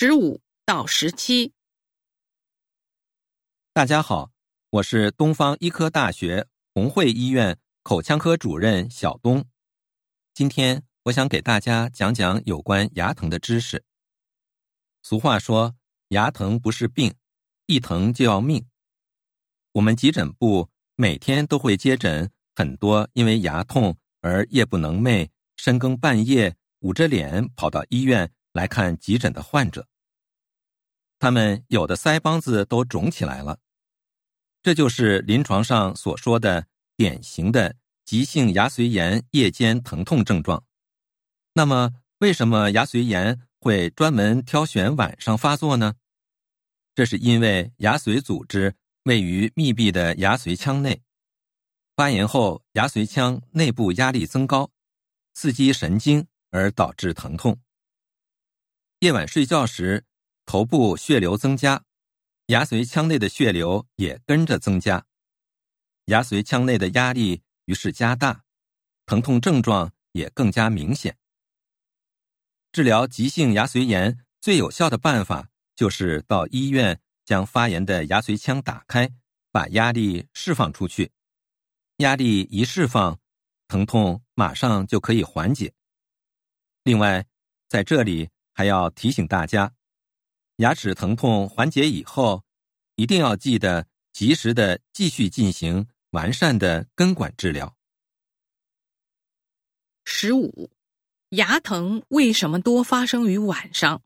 十五到十七。大家好，我是东方医科大学红会医院口腔科主任小东。今天我想给大家讲讲有关牙疼的知识。俗话说，牙疼不是病，一疼就要命。我们急诊部每天都会接诊很多因为牙痛而夜不能寐、深更半夜捂着脸跑到医院。来看急诊的患者，他们有的腮帮子都肿起来了，这就是临床上所说的典型的急性牙髓炎夜间疼痛症状。那么，为什么牙髓炎会专门挑选晚上发作呢？这是因为牙髓组织位于密闭的牙髓腔内，发炎后牙髓腔内部压力增高，刺激神经而导致疼痛。夜晚睡觉时，头部血流增加，牙髓腔内的血流也跟着增加，牙髓腔内的压力于是加大，疼痛症状也更加明显。治疗急性牙髓炎最有效的办法就是到医院将发炎的牙髓腔打开，把压力释放出去。压力一释放，疼痛马上就可以缓解。另外，在这里。还要提醒大家，牙齿疼痛缓解以后，一定要记得及时的继续进行完善的根管治疗。十五，牙疼为什么多发生于晚上？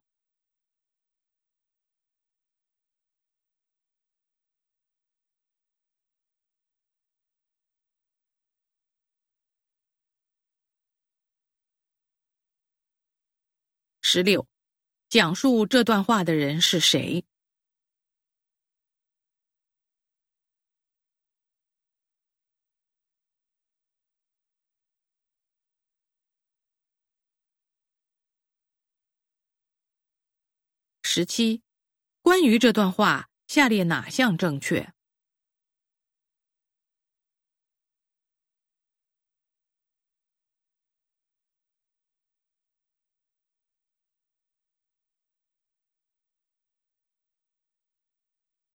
十六，讲述这段话的人是谁？十七，关于这段话，下列哪项正确？